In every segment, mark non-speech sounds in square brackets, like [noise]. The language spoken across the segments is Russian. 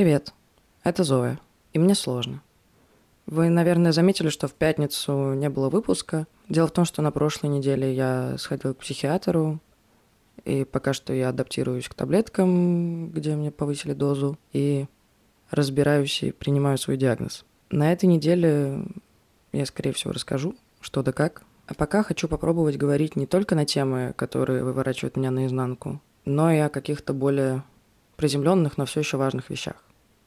Привет, это Зоя, и мне сложно. Вы, наверное, заметили, что в пятницу не было выпуска. Дело в том, что на прошлой неделе я сходила к психиатру, и пока что я адаптируюсь к таблеткам, где мне повысили дозу, и разбираюсь и принимаю свой диагноз. На этой неделе я, скорее всего, расскажу, что да как. А пока хочу попробовать говорить не только на темы, которые выворачивают меня наизнанку, но и о каких-то более приземленных, но все еще важных вещах.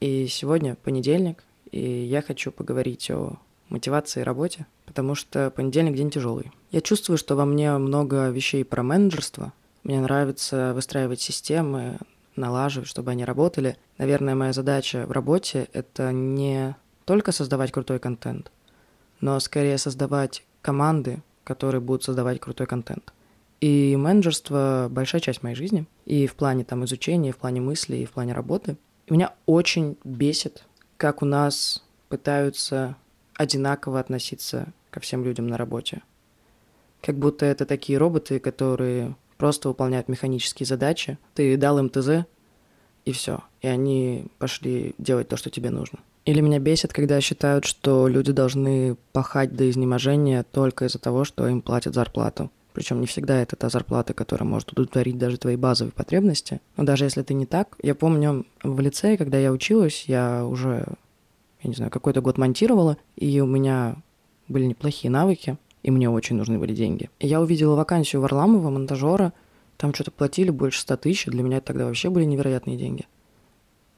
И сегодня понедельник, и я хочу поговорить о мотивации и работе, потому что понедельник день тяжелый. Я чувствую, что во мне много вещей про менеджерство. Мне нравится выстраивать системы, налаживать, чтобы они работали. Наверное, моя задача в работе — это не только создавать крутой контент, но скорее создавать команды, которые будут создавать крутой контент. И менеджерство — большая часть моей жизни. И в плане там изучения, и в плане мысли, и в плане работы. И меня очень бесит, как у нас пытаются одинаково относиться ко всем людям на работе. Как будто это такие роботы, которые просто выполняют механические задачи. Ты дал им ТЗ, и все. И они пошли делать то, что тебе нужно. Или меня бесит, когда считают, что люди должны пахать до изнеможения только из-за того, что им платят зарплату. Причем не всегда это та зарплата, которая может удовлетворить даже твои базовые потребности. Но даже если это не так, я помню в лицее, когда я училась, я уже, я не знаю, какой-то год монтировала, и у меня были неплохие навыки, и мне очень нужны были деньги. И я увидела вакансию Варламова, монтажера, там что-то платили больше 100 тысяч, для меня тогда вообще были невероятные деньги.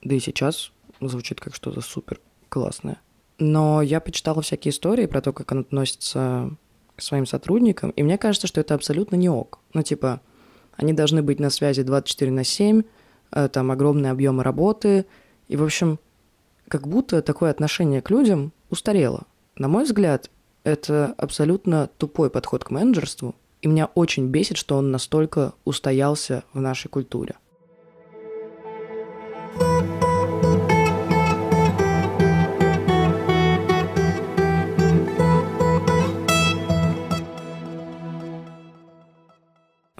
Да и сейчас звучит как что-то супер классное. Но я почитала всякие истории про то, как он относится своим сотрудникам, и мне кажется, что это абсолютно не ок. Ну, типа, они должны быть на связи 24 на 7, э, там огромные объемы работы, и, в общем, как будто такое отношение к людям устарело. На мой взгляд, это абсолютно тупой подход к менеджерству, и меня очень бесит, что он настолько устоялся в нашей культуре.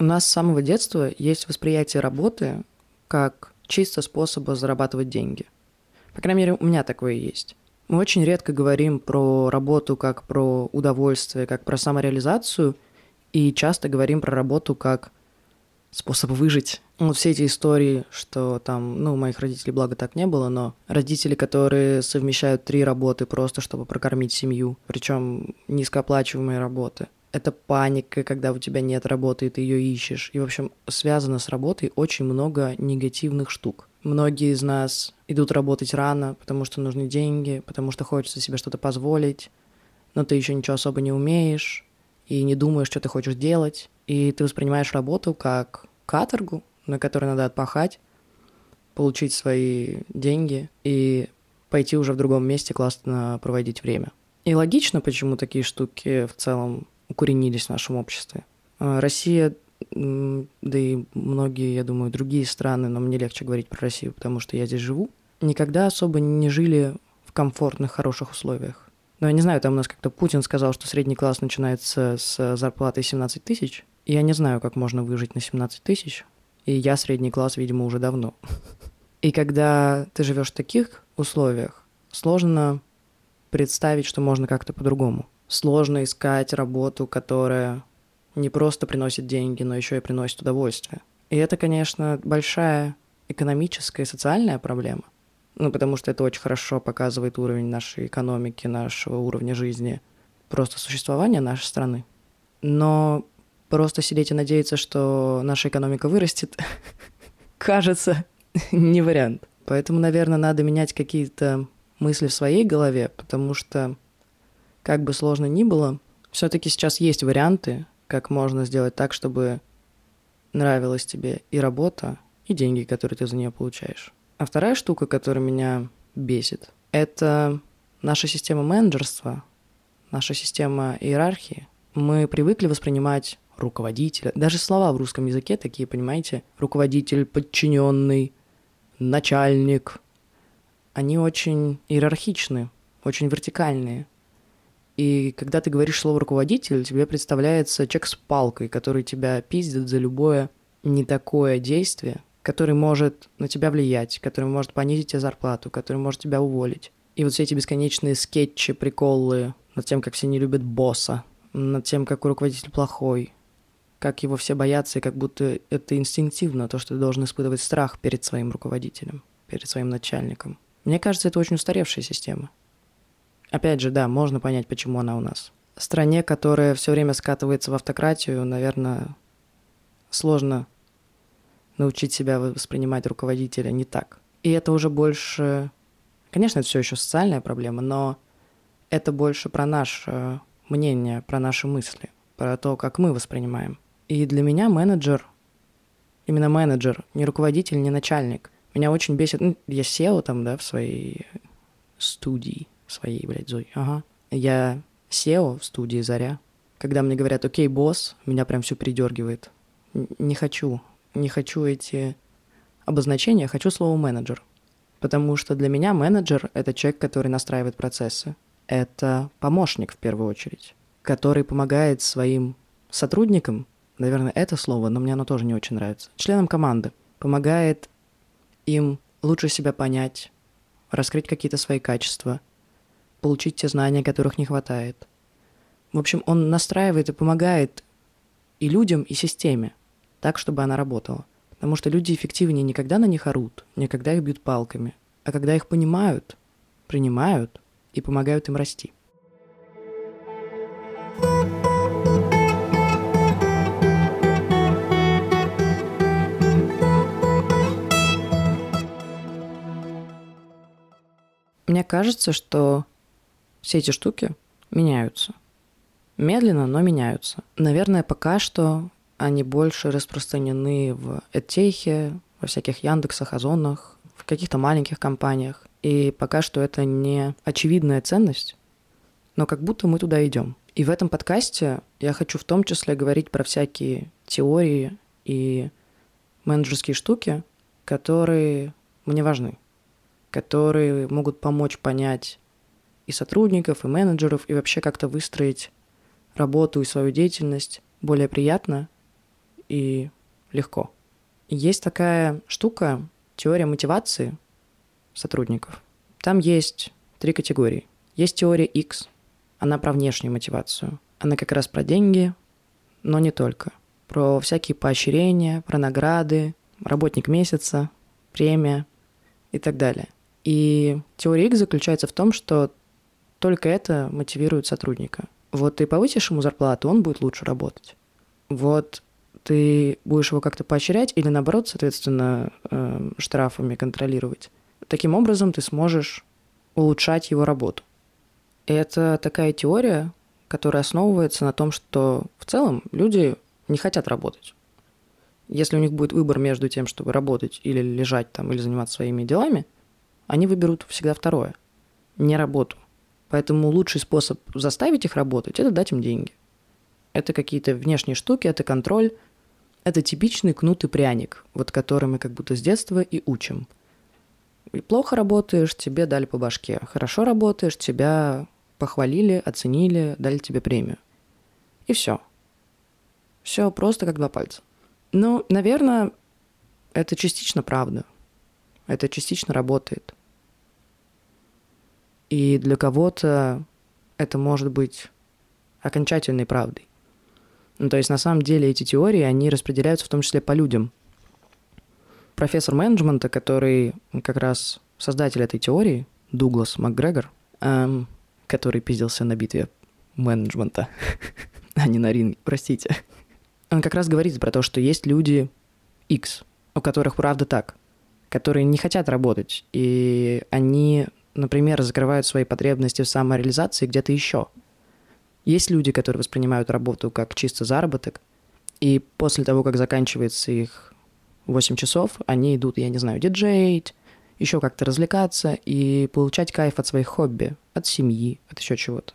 Нас с самого детства есть восприятие работы как чисто способа зарабатывать деньги. По крайней мере, у меня такое есть. Мы очень редко говорим про работу как про удовольствие, как про самореализацию, и часто говорим про работу как способ выжить. Вот все эти истории, что там, ну, у моих родителей, благо, так не было, но родители, которые совмещают три работы просто, чтобы прокормить семью, причем низкооплачиваемые работы это паника, когда у тебя нет работы, и ты ее ищешь. И, в общем, связано с работой очень много негативных штук. Многие из нас идут работать рано, потому что нужны деньги, потому что хочется себе что-то позволить, но ты еще ничего особо не умеешь и не думаешь, что ты хочешь делать. И ты воспринимаешь работу как каторгу, на которой надо отпахать, получить свои деньги и пойти уже в другом месте классно проводить время. И логично, почему такие штуки в целом укоренились в нашем обществе. А, Россия, да и многие, я думаю, другие страны, но мне легче говорить про Россию, потому что я здесь живу, никогда особо не жили в комфортных, хороших условиях. Но я не знаю, там у нас как-то Путин сказал, что средний класс начинается с зарплатой 17 тысяч. Я не знаю, как можно выжить на 17 тысяч. И я средний класс, видимо, уже давно. [laughs] И когда ты живешь в таких условиях, сложно представить, что можно как-то по-другому сложно искать работу, которая не просто приносит деньги, но еще и приносит удовольствие. И это, конечно, большая экономическая и социальная проблема. Ну, потому что это очень хорошо показывает уровень нашей экономики, нашего уровня жизни, просто существования нашей страны. Но просто сидеть и надеяться, что наша экономика вырастет, [laughs] кажется, [laughs] не вариант. Поэтому, наверное, надо менять какие-то мысли в своей голове, потому что как бы сложно ни было, все-таки сейчас есть варианты, как можно сделать так, чтобы нравилась тебе и работа, и деньги, которые ты за нее получаешь. А вторая штука, которая меня бесит, это наша система менеджерства, наша система иерархии. Мы привыкли воспринимать руководителя, даже слова в русском языке такие, понимаете, руководитель, подчиненный, начальник, они очень иерархичны, очень вертикальные. И когда ты говоришь слово руководитель, тебе представляется человек с палкой, который тебя пиздит за любое не такое действие, который может на тебя влиять, который может понизить тебе зарплату, который может тебя уволить. И вот все эти бесконечные скетчи, приколы над тем, как все не любят босса, над тем, какой руководитель плохой, как его все боятся, и как будто это инстинктивно, то, что ты должен испытывать страх перед своим руководителем, перед своим начальником. Мне кажется, это очень устаревшая система. Опять же, да, можно понять, почему она у нас. Стране, которая все время скатывается в автократию, наверное, сложно научить себя воспринимать руководителя не так. И это уже больше... Конечно, это все еще социальная проблема, но это больше про наше мнение, про наши мысли, про то, как мы воспринимаем. И для меня менеджер, именно менеджер, не руководитель, не начальник. Меня очень бесит, ну, я SEO там, да, в своей студии, своей, блядь, Зой, ага. Я SEO в студии Заря. Когда мне говорят, окей, босс, меня прям все придергивает. Не хочу, не хочу эти обозначения, хочу слово менеджер. Потому что для меня менеджер — это человек, который настраивает процессы. Это помощник в первую очередь, который помогает своим сотрудникам наверное, это слово, но мне оно тоже не очень нравится, членам команды. Помогает им лучше себя понять, раскрыть какие-то свои качества, получить те знания, которых не хватает. В общем, он настраивает и помогает и людям, и системе, так, чтобы она работала. Потому что люди эффективнее никогда на них орут, никогда их бьют палками, а когда их понимают, принимают и помогают им расти. Мне кажется, что все эти штуки меняются. Медленно, но меняются. Наверное, пока что они больше распространены в Эдтехе, во всяких Яндексах, Озонах, в каких-то маленьких компаниях. И пока что это не очевидная ценность, но как будто мы туда идем. И в этом подкасте я хочу в том числе говорить про всякие теории и менеджерские штуки, которые мне важны которые могут помочь понять и сотрудников, и менеджеров, и вообще как-то выстроить работу и свою деятельность более приятно и легко. есть такая штука, теория мотивации сотрудников. Там есть три категории. Есть теория X, она про внешнюю мотивацию. Она как раз про деньги, но не только. Про всякие поощрения, про награды, работник месяца, премия и так далее. И теория X заключается в том, что только это мотивирует сотрудника. Вот ты повысишь ему зарплату, он будет лучше работать. Вот ты будешь его как-то поощрять или наоборот, соответственно, э, штрафами контролировать. Таким образом ты сможешь улучшать его работу. Это такая теория, которая основывается на том, что в целом люди не хотят работать. Если у них будет выбор между тем, чтобы работать или лежать там, или заниматься своими делами, они выберут всегда второе, не работу. Поэтому лучший способ заставить их работать – это дать им деньги. Это какие-то внешние штуки, это контроль, это типичный кнут и пряник, вот который мы как будто с детства и учим. И плохо работаешь, тебе дали по башке. Хорошо работаешь, тебя похвалили, оценили, дали тебе премию. И все. Все просто как два пальца. Ну, наверное, это частично правда. Это частично работает. И для кого-то это может быть окончательной правдой. Ну, то есть на самом деле эти теории, они распределяются в том числе по людям. Профессор менеджмента, который как раз создатель этой теории, Дуглас МакГрегор, эм, который пиздился на битве менеджмента, [laughs] а не на ринге, простите. Он как раз говорит про то, что есть люди X, у которых правда так, которые не хотят работать, и они например, закрывают свои потребности в самореализации где-то еще. Есть люди, которые воспринимают работу как чисто заработок, и после того, как заканчивается их 8 часов, они идут, я не знаю, диджеить, еще как-то развлекаться и получать кайф от своих хобби, от семьи, от еще чего-то.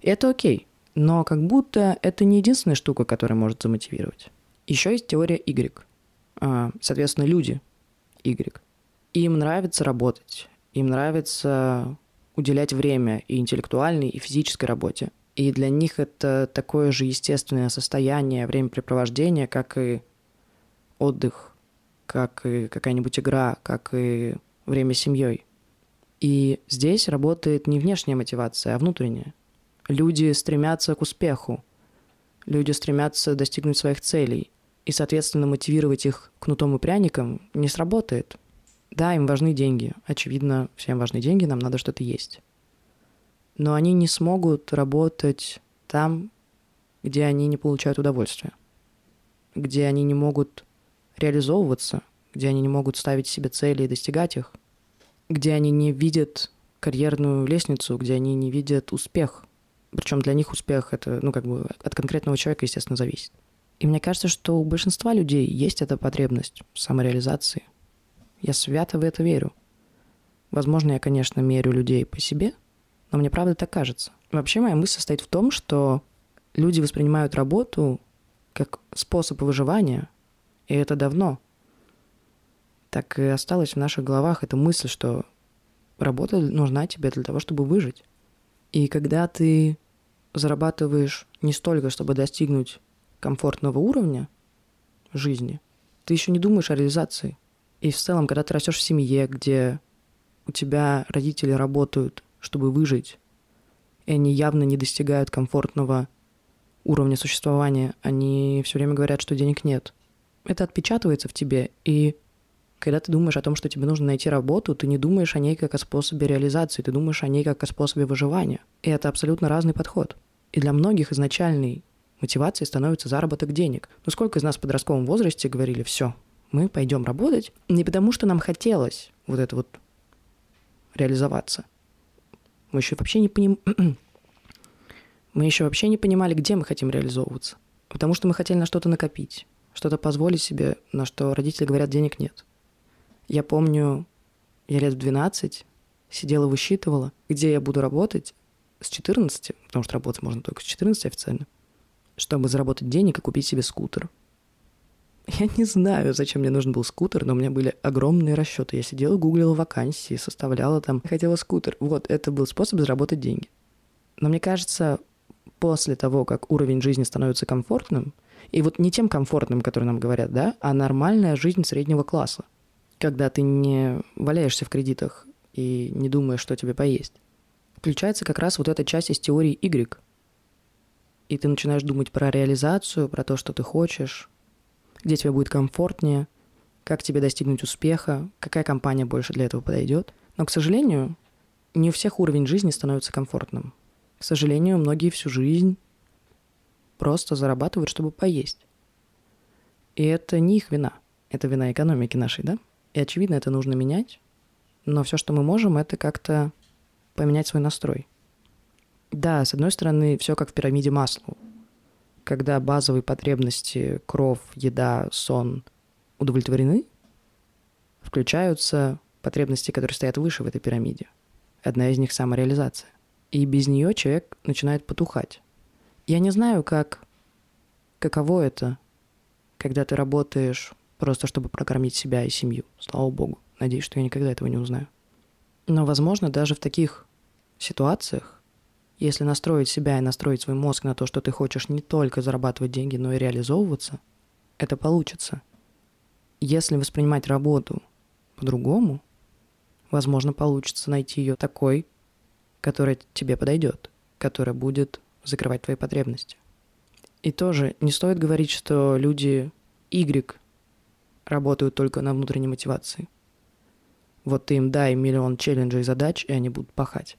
И это окей, но как будто это не единственная штука, которая может замотивировать. Еще есть теория Y. А, соответственно, люди Y. Им нравится работать. Им нравится уделять время и интеллектуальной, и физической работе. И для них это такое же естественное состояние, времяпрепровождения, как и отдых как и какая-нибудь игра, как и время с семьей. И здесь работает не внешняя мотивация, а внутренняя. Люди стремятся к успеху, люди стремятся достигнуть своих целей, и, соответственно, мотивировать их кнутом и пряником не сработает. Да, им важны деньги. Очевидно, всем важны деньги, нам надо что-то есть. Но они не смогут работать там, где они не получают удовольствия, где они не могут реализовываться, где они не могут ставить себе цели и достигать их, где они не видят карьерную лестницу, где они не видят успех. Причем для них успех это, ну, как бы от конкретного человека, естественно, зависит. И мне кажется, что у большинства людей есть эта потребность самореализации. Я свято в это верю. Возможно, я, конечно, мерю людей по себе, но мне правда так кажется. Вообще моя мысль состоит в том, что люди воспринимают работу как способ выживания, и это давно. Так и осталась в наших головах эта мысль, что работа нужна тебе для того, чтобы выжить. И когда ты зарабатываешь не столько, чтобы достигнуть комфортного уровня жизни, ты еще не думаешь о реализации. И в целом, когда ты растешь в семье, где у тебя родители работают, чтобы выжить, и они явно не достигают комфортного уровня существования, они все время говорят, что денег нет. Это отпечатывается в тебе, и когда ты думаешь о том, что тебе нужно найти работу, ты не думаешь о ней как о способе реализации, ты думаешь о ней как о способе выживания. И это абсолютно разный подход. И для многих изначальный мотивацией становится заработок денег. Ну сколько из нас в подростковом возрасте говорили, все, мы пойдем работать не потому, что нам хотелось вот это вот реализоваться. Мы еще вообще не поним... [clears throat] мы еще вообще не понимали, где мы хотим реализовываться. Потому что мы хотели на что-то накопить, что-то позволить себе, на что родители говорят, денег нет. Я помню, я лет в 12 сидела, высчитывала, где я буду работать с 14, потому что работать можно только с 14 официально, чтобы заработать денег и купить себе скутер. [laughs] Я не знаю, зачем мне нужен был скутер, но у меня были огромные расчеты. Я сидела, гуглила вакансии, составляла там, хотела скутер. Вот, это был способ заработать деньги. Но мне кажется, после того, как уровень жизни становится комфортным, и вот не тем комфортным, который нам говорят, да, а нормальная жизнь среднего класса – когда ты не валяешься в кредитах и не думаешь, что тебе поесть, включается как раз вот эта часть из теории Y. И ты начинаешь думать про реализацию, про то, что ты хочешь, где тебе будет комфортнее, как тебе достигнуть успеха, какая компания больше для этого подойдет. Но, к сожалению, не у всех уровень жизни становится комфортным. К сожалению, многие всю жизнь просто зарабатывают, чтобы поесть. И это не их вина. Это вина экономики нашей, да? И очевидно, это нужно менять. Но все, что мы можем, это как-то поменять свой настрой. Да, с одной стороны, все как в пирамиде масла. Когда базовые потребности, кров, еда, сон удовлетворены, включаются потребности, которые стоят выше в этой пирамиде. Одна из них – самореализация. И без нее человек начинает потухать. Я не знаю, как, каково это, когда ты работаешь просто чтобы прокормить себя и семью. Слава богу. Надеюсь, что я никогда этого не узнаю. Но, возможно, даже в таких ситуациях, если настроить себя и настроить свой мозг на то, что ты хочешь не только зарабатывать деньги, но и реализовываться, это получится. Если воспринимать работу по-другому, возможно, получится найти ее такой, которая тебе подойдет, которая будет закрывать твои потребности. И тоже не стоит говорить, что люди Y работают только на внутренней мотивации. Вот ты им дай миллион челленджей и задач, и они будут пахать.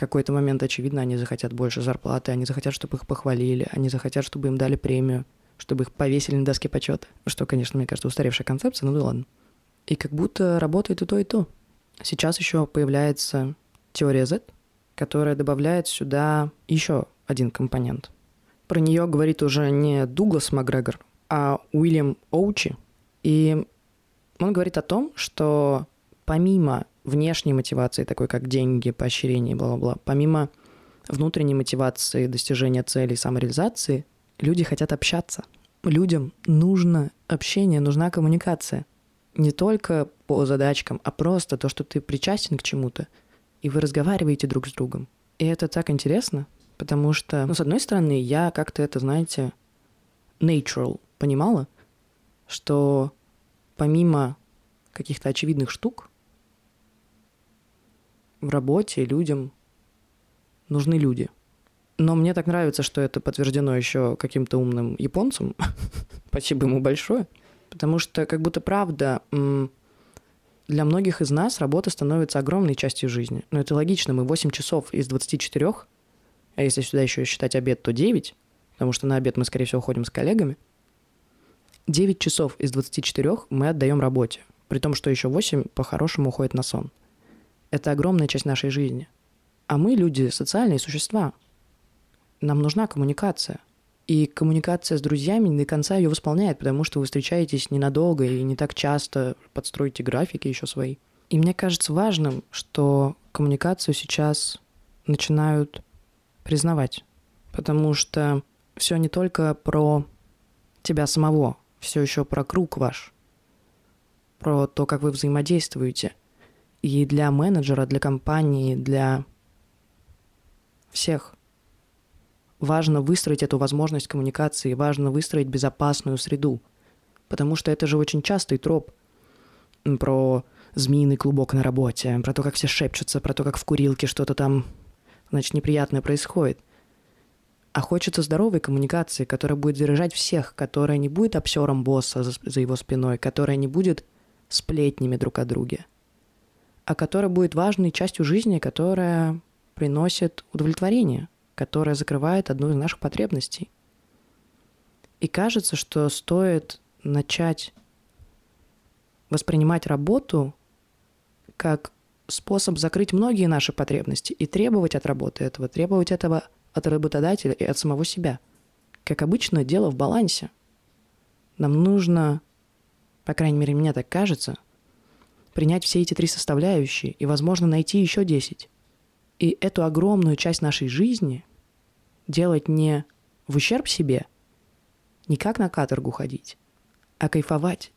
Какой-то момент, очевидно, они захотят больше зарплаты, они захотят, чтобы их похвалили, они захотят, чтобы им дали премию, чтобы их повесили на доске почета. Что, конечно, мне кажется, устаревшая концепция, ну да ладно. И как будто работает и то, и то. Сейчас еще появляется теория Z, которая добавляет сюда еще один компонент. Про нее говорит уже не Дуглас Макгрегор, а Уильям Оучи – и он говорит о том, что помимо внешней мотивации, такой как деньги, поощрение, бла-бла-бла, помимо внутренней мотивации достижения целей, самореализации, люди хотят общаться. Людям нужно общение, нужна коммуникация. Не только по задачкам, а просто то, что ты причастен к чему-то, и вы разговариваете друг с другом. И это так интересно, потому что, ну, с одной стороны, я как-то это, знаете, natural понимала – что помимо каких-то очевидных штук, в работе людям нужны люди. Но мне так нравится, что это подтверждено еще каким-то умным японцем. [laughs] Спасибо ему большое. Потому что как будто правда для многих из нас работа становится огромной частью жизни. Но это логично, мы 8 часов из 24, а если сюда еще считать обед, то 9, потому что на обед мы, скорее всего, ходим с коллегами. 9 часов из 24 мы отдаем работе, при том, что еще 8 по-хорошему уходит на сон. Это огромная часть нашей жизни. А мы люди социальные существа. Нам нужна коммуникация. И коммуникация с друзьями не до конца ее восполняет, потому что вы встречаетесь ненадолго и не так часто, подстроите графики еще свои. И мне кажется важным, что коммуникацию сейчас начинают признавать, потому что все не только про тебя самого, все еще про круг ваш, про то, как вы взаимодействуете. И для менеджера, для компании, для всех важно выстроить эту возможность коммуникации, важно выстроить безопасную среду. Потому что это же очень частый троп про змеиный клубок на работе, про то, как все шепчутся, про то, как в курилке что-то там, значит, неприятное происходит. А хочется здоровой коммуникации, которая будет заряжать всех, которая не будет обсером босса за, за его спиной, которая не будет сплетнями друг о друге, а которая будет важной частью жизни, которая приносит удовлетворение – которая закрывает одну из наших потребностей. И кажется, что стоит начать воспринимать работу как способ закрыть многие наши потребности и требовать от работы этого, требовать этого от работодателя и от самого себя. Как обычно, дело в балансе. Нам нужно, по крайней мере, мне так кажется, принять все эти три составляющие и, возможно, найти еще десять. И эту огромную часть нашей жизни делать не в ущерб себе, не как на каторгу ходить, а кайфовать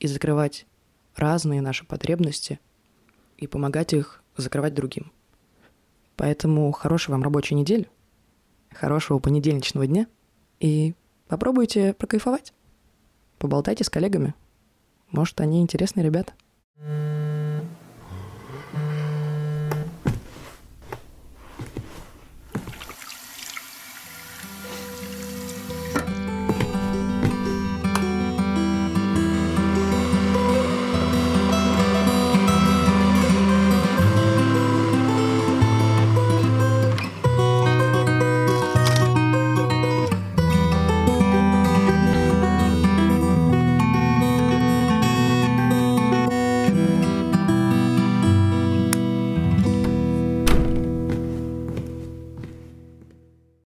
и закрывать разные наши потребности и помогать их закрывать другим. Поэтому хорошей вам рабочей недели, хорошего понедельничного дня и попробуйте прокайфовать. Поболтайте с коллегами. Может, они интересные ребята. Mm-hmm.